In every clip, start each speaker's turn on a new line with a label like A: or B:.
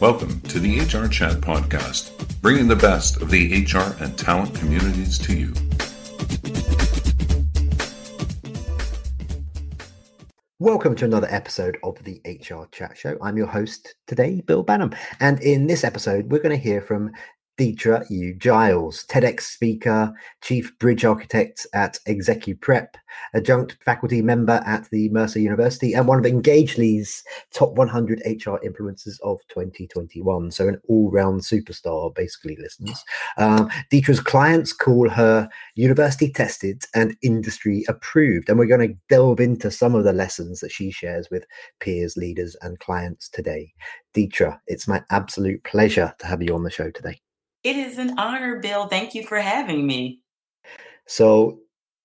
A: Welcome to the HR Chat Podcast, bringing the best of the HR and talent communities to you.
B: Welcome to another episode of the HR Chat Show. I'm your host today, Bill Banham. And in this episode, we're going to hear from Dethra U. Giles, TEDx speaker, chief bridge architect at ExecuPrep, adjunct faculty member at the Mercer University, and one of Engagedly's top 100 HR influencers of 2021. So, an all round superstar, basically, listeners. Um, clients call her university tested and industry approved. And we're going to delve into some of the lessons that she shares with peers, leaders, and clients today. Dethra, it's my absolute pleasure to have you on the show today.
C: It is an honor, Bill. Thank you for having me.
B: So,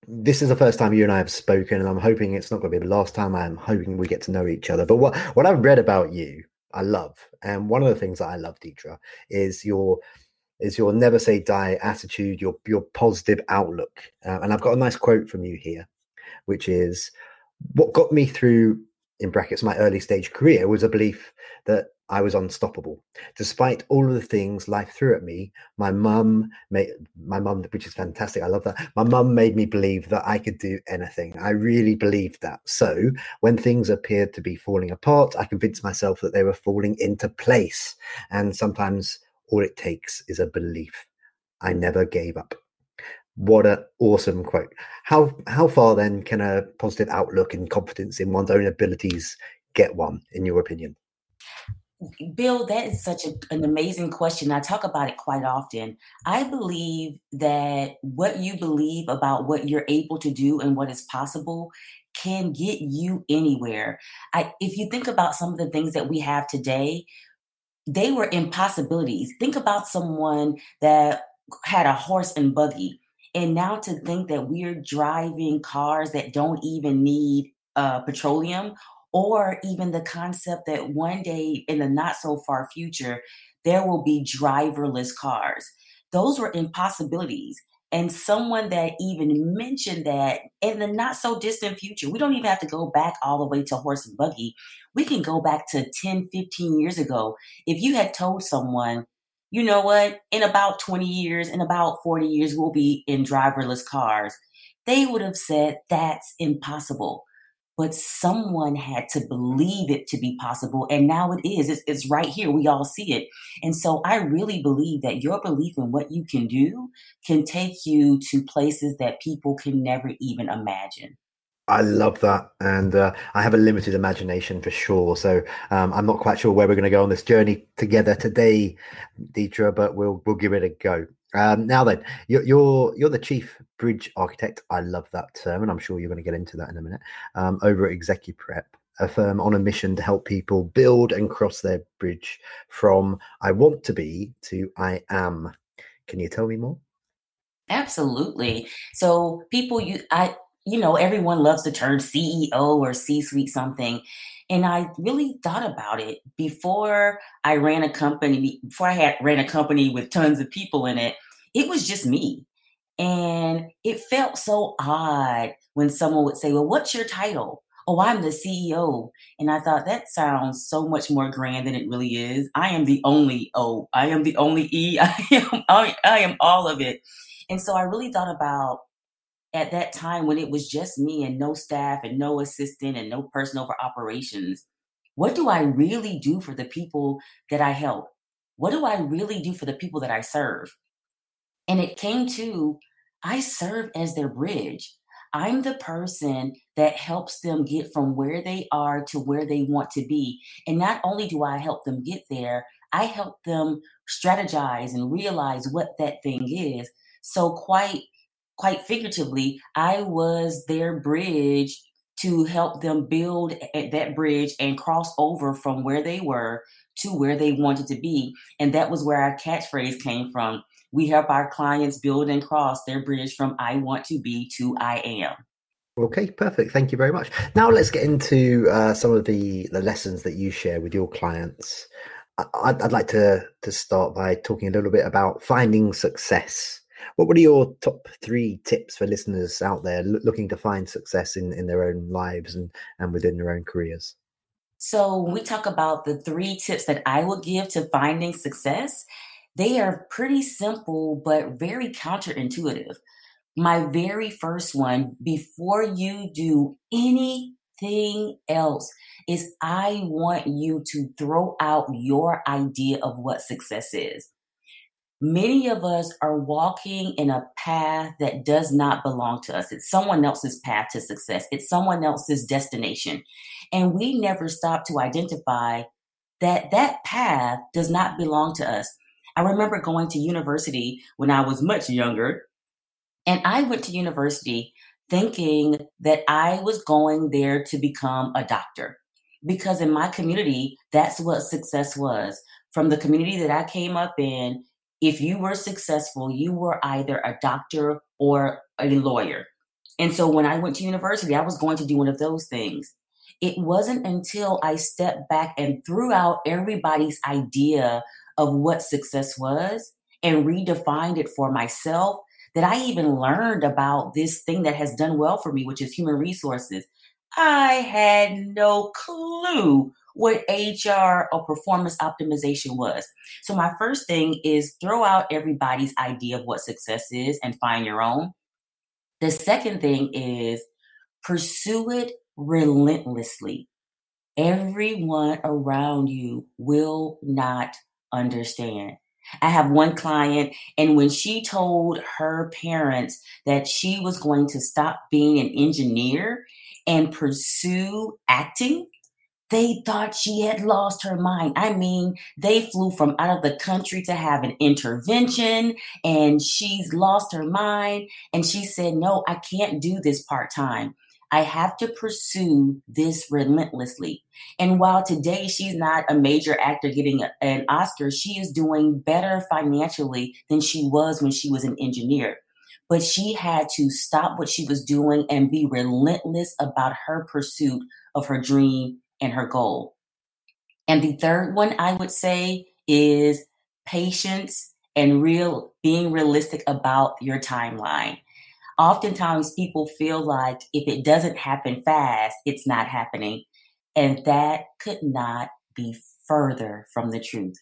B: this is the first time you and I have spoken, and I'm hoping it's not going to be the last time. I'm hoping we get to know each other. But what what I've read about you, I love, and one of the things that I love, Dethra, is your is your never say die attitude, your your positive outlook. Uh, and I've got a nice quote from you here, which is, "What got me through." In brackets, my early stage career was a belief that I was unstoppable. Despite all of the things life threw at me, my mum made my mum, which is fantastic. I love that. My mum made me believe that I could do anything. I really believed that. So when things appeared to be falling apart, I convinced myself that they were falling into place. And sometimes all it takes is a belief. I never gave up. What an awesome quote. How how far then can a positive outlook and confidence in one's own abilities get one, in your opinion?
C: Bill, that is such a, an amazing question. I talk about it quite often. I believe that what you believe about what you're able to do and what is possible can get you anywhere. I, if you think about some of the things that we have today, they were impossibilities. Think about someone that had a horse and buggy. And now to think that we're driving cars that don't even need uh, petroleum or even the concept that one day in the not so far future, there will be driverless cars. Those were impossibilities. And someone that even mentioned that in the not so distant future, we don't even have to go back all the way to horse and buggy. We can go back to 10, 15 years ago. If you had told someone, you know what, in about 20 years, in about 40 years, we'll be in driverless cars, they would have said that's impossible but someone had to believe it to be possible. And now it is. It's, it's, right here. We all see it. And so I really believe that your belief in what you can do can take you to places that people can never even imagine.
B: I love that, and uh, I have a limited imagination for sure. So um, I'm not quite sure where we're going to go on this journey together today, Dethra, but we'll we'll give it a go. Um, now then, you're, you're, you're the chief bridge architect. I love that term, and I'm sure you're going to get into that in a minute. Um, over at ExecuPrep, a firm on a mission to help people build and cross their bridge from "I want to be" to "I am." Can you tell me more?
C: Absolutely. So people, you, I, you know, everyone loves the term CEO or C-suite something. And I really thought about it before I ran a company, before I had ran a company with tons of people in it, it was just me. And it felt so odd when someone would say, Well, what's your title? Oh, I'm the CEO. And I thought that sounds so much more grand than it really is. I am the only O. I am the only E. I am I, I am all of it. And so I really thought about at that time when it was just me and no staff and no assistant and no person over operations, what do I really do for the people that I help? What do I really do for the people that I serve? And it came to I serve as their bridge. I'm the person that helps them get from where they are to where they want to be. And not only do I help them get there, I help them strategize and realize what that thing is. So, quite quite figuratively, I was their bridge to help them build that bridge and cross over from where they were to where they wanted to be. And that was where our catchphrase came from. We help our clients build and cross their bridge from I want to be to I am.
B: Okay, perfect. Thank you very much. Now let's get into uh, some of the, the lessons that you share with your clients. I'd, I'd like to, to start by talking a little bit about finding success what are your top three tips for listeners out there looking to find success in, in their own lives and, and within their own careers?
C: So, when we talk about the three tips that I would give to finding success, they are pretty simple, but very counterintuitive. My very first one, before you do anything else, is I want you to throw out your idea of what success is. Many of us are walking in a path that does not belong to us. It's someone else's path to success, it's someone else's destination. And we never stop to identify that that path does not belong to us. I remember going to university when I was much younger, and I went to university thinking that I was going there to become a doctor because in my community, that's what success was. From the community that I came up in, if you were successful, you were either a doctor or a lawyer. And so when I went to university, I was going to do one of those things. It wasn't until I stepped back and threw out everybody's idea of what success was and redefined it for myself that I even learned about this thing that has done well for me, which is human resources. I had no clue what HR or performance optimization was. So, my first thing is throw out everybody's idea of what success is and find your own. The second thing is pursue it relentlessly. Everyone around you will not understand. I have one client, and when she told her parents that she was going to stop being an engineer and pursue acting, they thought she had lost her mind. I mean, they flew from out of the country to have an intervention and she's lost her mind. And she said, No, I can't do this part time. I have to pursue this relentlessly. And while today she's not a major actor getting an Oscar, she is doing better financially than she was when she was an engineer. But she had to stop what she was doing and be relentless about her pursuit of her dream and her goal. And the third one I would say is patience and real being realistic about your timeline. Oftentimes people feel like if it doesn't happen fast, it's not happening. And that could not be further from the truth.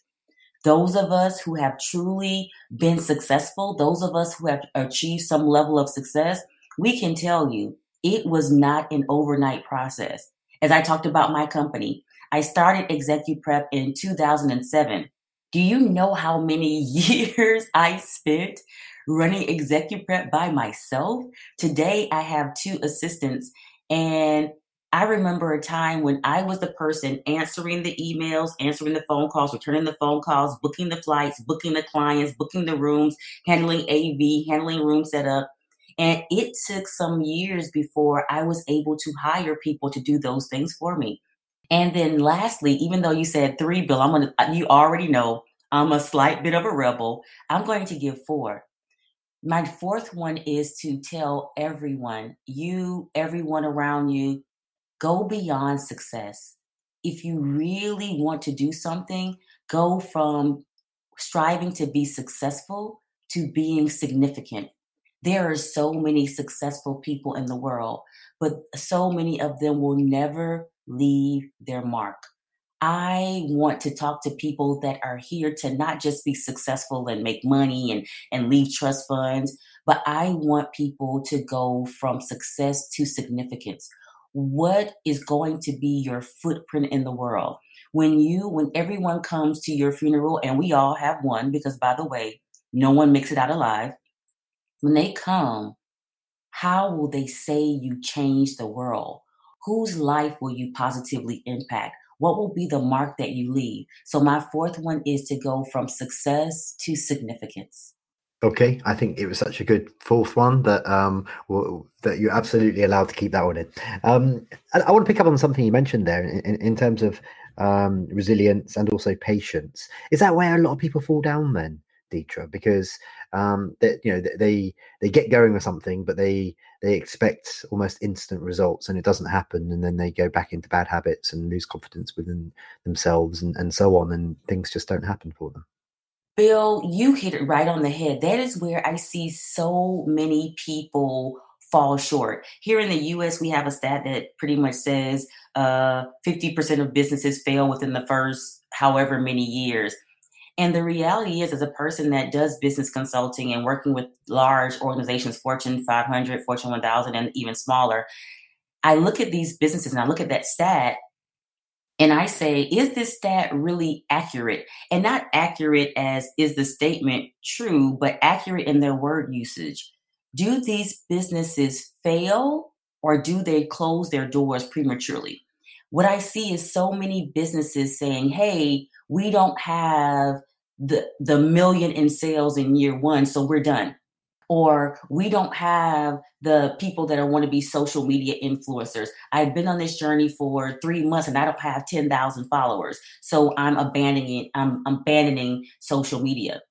C: Those of us who have truly been successful, those of us who have achieved some level of success, we can tell you it was not an overnight process. As I talked about my company, I started ExecuPrep in 2007. Do you know how many years I spent running ExecuPrep by myself? Today, I have two assistants, and I remember a time when I was the person answering the emails, answering the phone calls, returning the phone calls, booking the flights, booking the clients, booking the rooms, handling AV, handling room setup. And it took some years before I was able to hire people to do those things for me. And then lastly, even though you said three, Bill, I'm gonna uh, you already know I'm a slight bit of a rebel. I'm going to give four. My fourth one is to tell everyone, you, everyone around you, go beyond success. If you really want to do something, go from striving to be successful to being significant there are so many successful people in the world, but so many of them will never leave their mark. I want to talk to people that are here to not just be successful and make money and, and leave trust funds, but I want people to go from success to significance. What is going to be your footprint in the world? When you, when everyone comes to your funeral, and we all have one, because by the way, no one makes it out alive when they come, how will they say you change the world? Whose life will you positively impact? What will be the mark that you leave? So, my fourth one is to go from success to significance.
B: Okay, I think it was such a good fourth one that um well, that you're absolutely allowed to keep that one in. Um, I, I want to pick up on something you mentioned there in, in, in terms of um, resilience and also patience. Is that where a lot of people fall down then? Dethra because um, that you know they they get going with something, but they they expect almost instant results, and it doesn't happen, and then they go back into bad habits and lose confidence within themselves, and and so on, and things just don't happen for them.
C: Bill, you hit it right on the head. That is where I see so many people fall short. Here in the US, we have a stat that pretty much says uh, 50% of businesses fail within the first however many years. And the reality is, as a person that does business consulting and working with large organizations, Fortune 500, Fortune 1000, and even smaller, I look at these businesses and I look at that stat and I say, is this stat really accurate? And not accurate as is the statement true, but accurate in their word usage. Do these businesses fail or do they close their doors prematurely? What I see is so many businesses saying, hey, we don't have the the million in sales in year one, so we're done. Or we don't have the people that are want to be social media influencers. I've been on this journey for three months and I don't have 10,000 followers. So I'm abandoning I'm abandoning social media.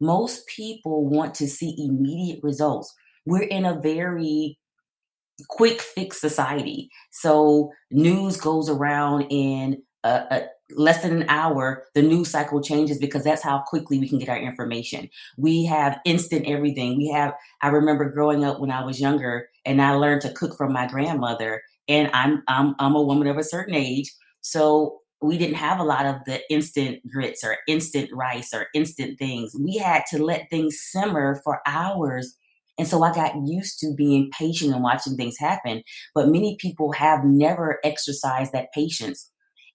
C: Most people want to see immediate results. We're in a very quick fix society. So news goes around in a, a, less than an hour, the news cycle changes because that's how quickly we can get our information. We have instant everything. We have, I remember growing up when I was younger and I learned to cook from my grandmother and I'm, I'm, I'm a woman of a certain age. So we didn't have a lot of the instant grits or instant rice or instant things. We had to let things simmer for hours. And so I got used to being patient and watching things happen. But many people have never exercised that patience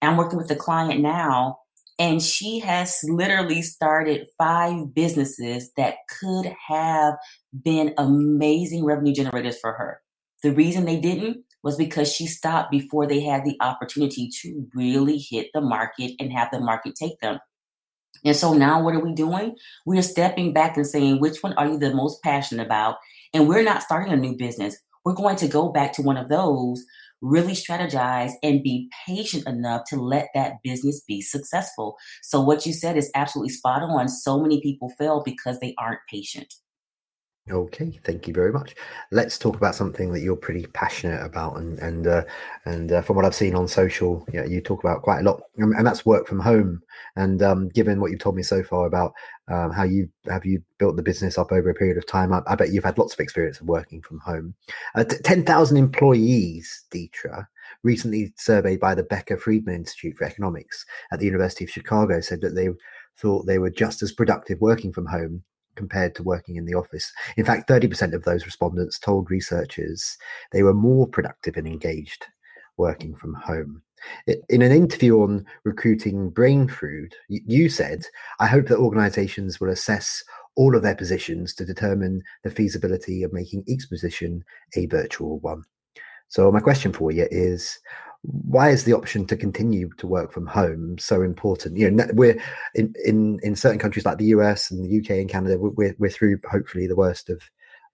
C: I'm working with a client now, and she has literally started five businesses that could have been amazing revenue generators for her. The reason they didn't was because she stopped before they had the opportunity to really hit the market and have the market take them. And so now what are we doing? We are stepping back and saying, which one are you the most passionate about? And we're not starting a new business. We're going to go back to one of those really strategize and be patient enough to let that business be successful. So, what you said is absolutely spot on. So many people fail because they aren't patient.
B: Okay, thank you very much. Let's talk about something that you're pretty passionate about, and and uh, and uh, from what I've seen on social, yeah, you talk about quite a lot, and that's work from home. And um, given what you've told me so far about um, how you have you built the business up over a period of time, I, I bet you've had lots of experience of working from home. Uh, t- Ten thousand employees, Dethra, recently surveyed by the Becker Friedman Institute for Economics at the University of Chicago, said that they thought they were just as productive working from home compared to working in the office. In fact, 30% of those respondents told researchers they were more productive and engaged working from home. In an interview on recruiting Brainfood, you said, I hope that organizations will assess all of their positions to determine the feasibility of making each position a virtual one. So, my question for you is why is the option to continue to work from home so important? You know, we're in in, in certain countries like the US and the UK and Canada, we're we're through hopefully the worst of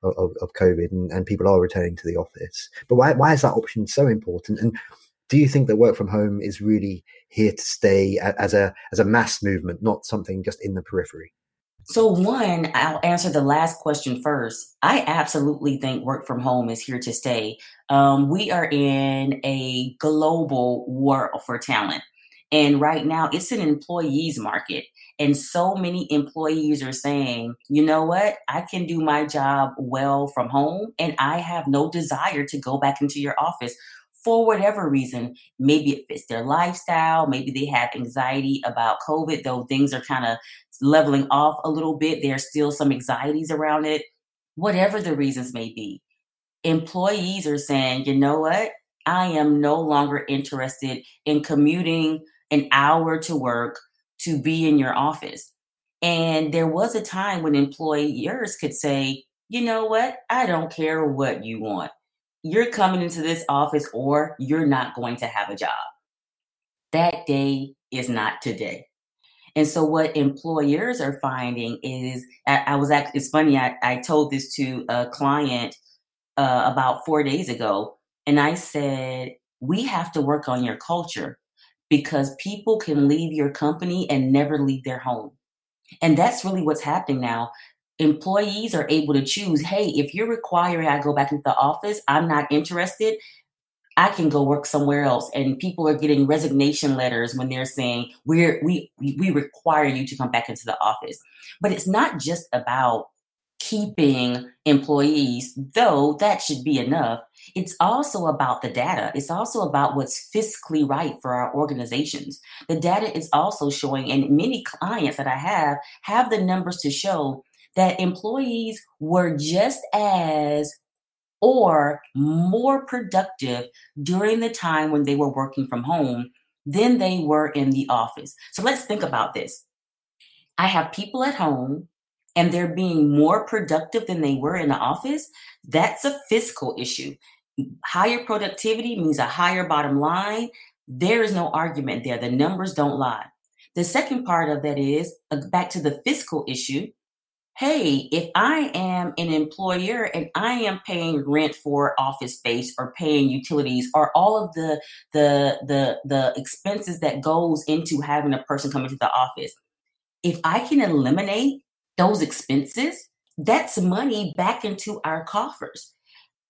B: of, of COVID, and, and people are returning to the office. But why why is that option so important? And do you think that work from home is really here to stay as a as a mass movement, not something just in the periphery?
C: So, one, I'll answer the last question first. I absolutely think work from home is here to stay. Um, we are in a global war for talent. And right now, it's an employees market. And so many employees are saying, you know what? I can do my job well from home, and I have no desire to go back into your office for whatever reason. Maybe it fits their lifestyle. Maybe they have anxiety about COVID, though things are kind of leveling off a little bit. There's still some anxieties around it. Whatever the reasons may be, employees are saying, you know what? I am no longer interested in commuting an hour to work to be in your office. And there was a time when employers could say, you know what? I don't care what you want you're coming into this office or you're not going to have a job. That day is not today. And so what employers are finding is, I, I was actually, it's funny, I, I told this to a client uh, about four days ago, and I said, we have to work on your culture because people can leave your company and never leave their home. And that's really what's happening now employees are able to choose hey if you're requiring i go back into the office i'm not interested i can go work somewhere else and people are getting resignation letters when they're saying we're we we require you to come back into the office but it's not just about keeping employees, though that should be enough. It's also about the data. It's also about what's fiscally right for our organizations. The data is also showing, and many clients that I have have the numbers to show that employees were just as or more productive during the time when they were working from home than they were in the office. So let's think about this. I have people at home and they're being more productive than they were in the office. That's a fiscal issue. Higher productivity means a higher bottom line. There is no argument there. The numbers don't lie. The second part of that is uh, back to the fiscal issue hey, if I am an employer and I am paying rent for office space or paying utilities or all of the the the the expenses that goes into having a person come into the office, if I can eliminate those expenses, that's money back into our coffers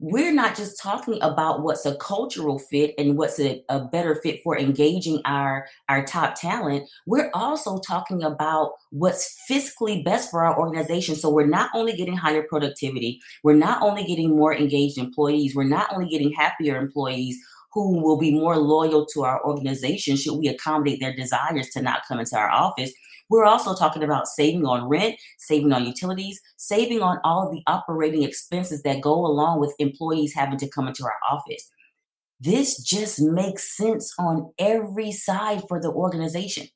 C: we're not just talking about what's a cultural fit and what's a, a, better fit for engaging our our top talent. We're also talking about what's fiscally best for our organization. So we're not only getting higher productivity. We're not only getting more engaged employees. We're not only getting happier employees who will be more loyal to our organization should we accommodate their desires to not come into our office we're also talking about saving on rent, saving on utilities, saving on all of the operating expenses that go along with employees having to come into our office. This just makes sense on every side for the organization.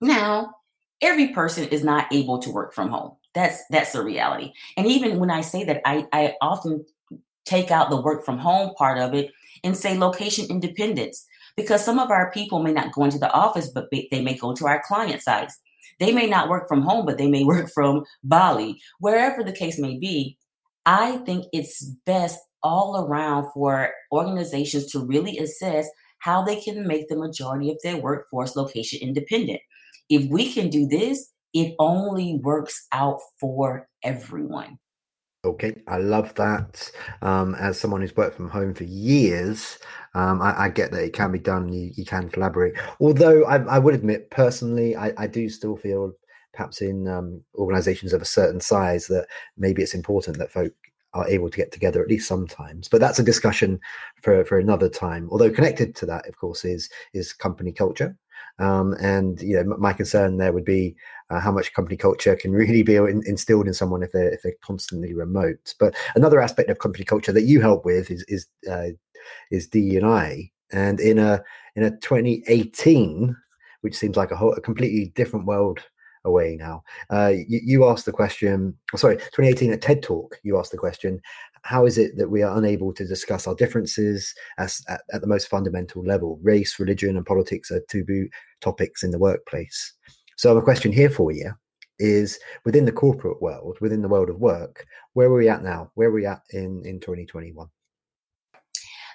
C: Now, every person is not able to work from home. That's that's the reality. And even when I say that, I, I often take out the work from home part of it and say location independence because some of our people may not go into the office, but they may go to our client sites. They may not work from home, but they may work from Bali, wherever the case may be. I think it's best all around for organizations to really assess how they can make the majority of their workforce location independent. If we can do this, it only works out for everyone.
B: Okay, I love that. Um, as someone who's worked from home for years, um, I, I, get that it can be done. You, you can collaborate. Although I, I would admit, personally, I, I, do still feel perhaps in um, organizations of a certain size that maybe it's important that folk are able to get together at least sometimes. But that's a discussion for, for another time. Although connected to that, of course, is is company culture. Um, and you know, my concern there would be uh, how much company culture can really be in, instilled in someone if they're if they're constantly remote. But another aspect of company culture that you help with is is uh, is D and in a in a 2018, which seems like a whole a completely different world away now, uh, you, you asked the question. Sorry, 2018 at TED Talk, you asked the question: How is it that we are unable to discuss our differences as at, at the most fundamental level? Race, religion, and politics are taboo topics in the workplace. So, a question here for you is within the corporate world, within the world of work, where are we at now? Where are we at in, in 2021?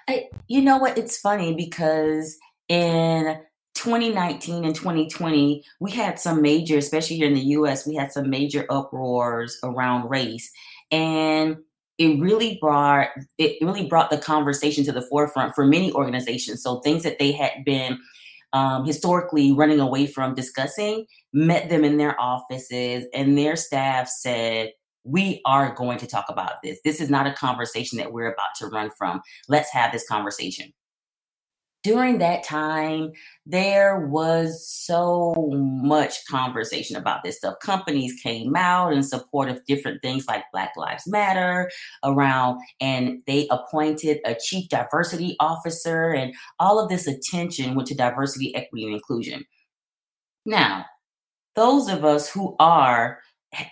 C: I, you know what? It's funny because in 2019 and 2020, we had some major, especially here in the US, we had some major uproars around race. And it really brought it really brought the conversation to the forefront for many organizations. So things that they had been um, historically running away from discussing met them in their offices, and their staff said, We are going to talk about this. This is not a conversation that we're about to run from. Let's have this conversation during that time, there was so much conversation about this stuff. Companies came out in support of different things like Black Lives Matter around, and they appointed a chief diversity officer, and all of this attention went to diversity, equity, and inclusion. Now, those of us who are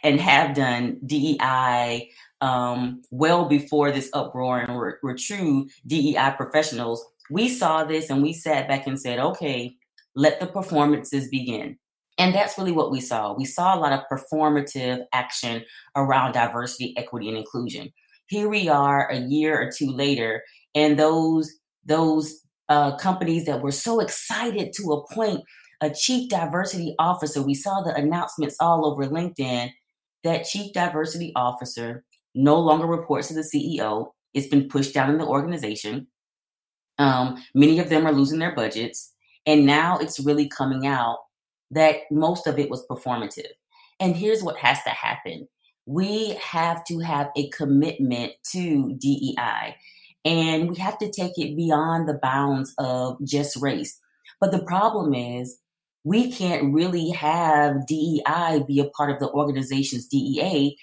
C: and have done DEI um, well before this uproar and we're, we're true DEI professionals, we saw this and we sat back and said, okay, let the performances begin. And that's really what we saw. We saw a lot of performative action around diversity, equity, and inclusion. Here we are a year or two later, and those those uh, companies that were so excited to appoint a chief diversity officer, we saw the announcements all over LinkedIn. That chief diversity officer no longer reports to the CEO. It's been pushed down in the organization. Um, many of them are losing their budgets. And now it's really coming out that most of it was performative. And here's what has to happen we have to have a commitment to DEI and we have to take it beyond the bounds of just race. But the problem is, we can't really have DEI be a part of the organization's DEA,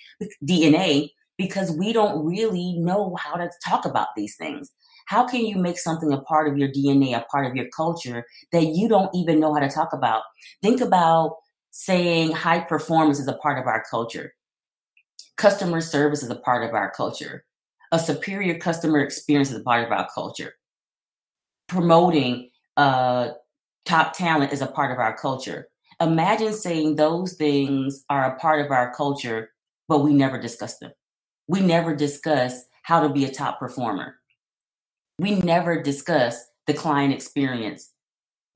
C: DNA because we don't really know how to talk about these things. How can you make something a part of your DNA, a part of your culture that you don't even know how to talk about? Think about saying high performance is a part of our culture. Customer service is a part of our culture. A superior customer experience is a part of our culture. Promoting uh, top talent is a part of our culture. Imagine saying those things are a part of our culture, but we never discuss them. We never discuss how to be a top performer. We never discuss the client experience.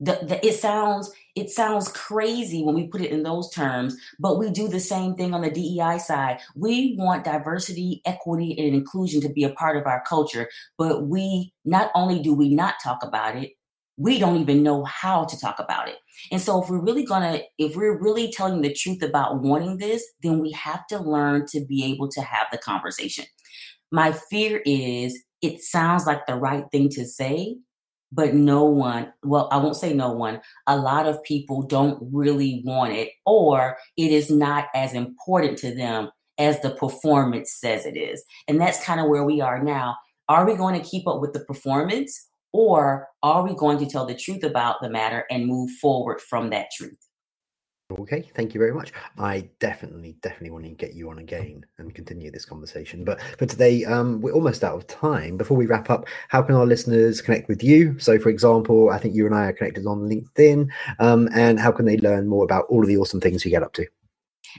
C: The, the, it sounds it sounds crazy when we put it in those terms, but we do the same thing on the DEI side. We want diversity, equity, and inclusion to be a part of our culture, but we not only do we not talk about it, we don't even know how to talk about it. And so if we're really gonna, if we're really telling the truth about wanting this, then we have to learn to be able to have the conversation. My fear is it sounds like the right thing to say, but no one, well, I won't say no one, a lot of people don't really want it, or it is not as important to them as the performance says it is. And that's kind of where we are now. Are we going to keep up with the performance? Or are we going to tell the truth about the matter and move forward from that truth?
B: Okay, thank you very much. I definitely, definitely want to get you on again and continue this conversation. But for today, um, we're almost out of time. Before we wrap up, how can our listeners connect with you? So, for example, I think you and I are connected on LinkedIn. Um, and how can they learn more about all of the awesome things you get up to?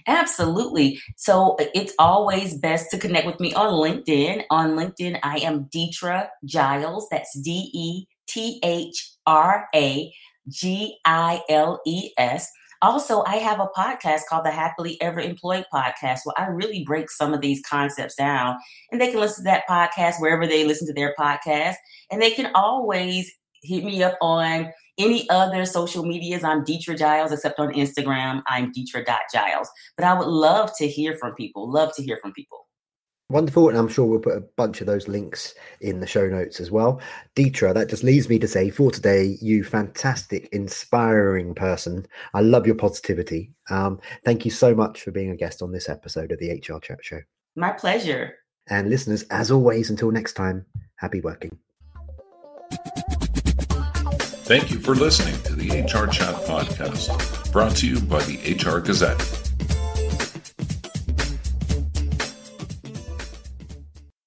C: Absolutely. So it's always best to connect with me on LinkedIn. On LinkedIn, I am Dethra Giles. That's D E T H R A G I L E S. Also, I have a podcast called the Happily Ever Employed Podcast where I really break some of these concepts down. And they can listen to that podcast wherever they listen to their podcast. And they can always hit me up on any other social medias, I'm Dethra Giles, except on Instagram, I'm Dethra.giles. But I would love to hear from people, love to hear from people.
B: Wonderful. And I'm sure we'll put a bunch of those links in the show notes as well. Dethra, that just leaves me to say for today, you fantastic, inspiring person. I love your positivity. Um, thank you so much for being a guest on this episode of the HR Chat Show.
C: My pleasure.
B: And listeners, as always, until next time, happy working.
A: Thank you for listening to the HR Chat Podcast, brought to you by the HR Gazette.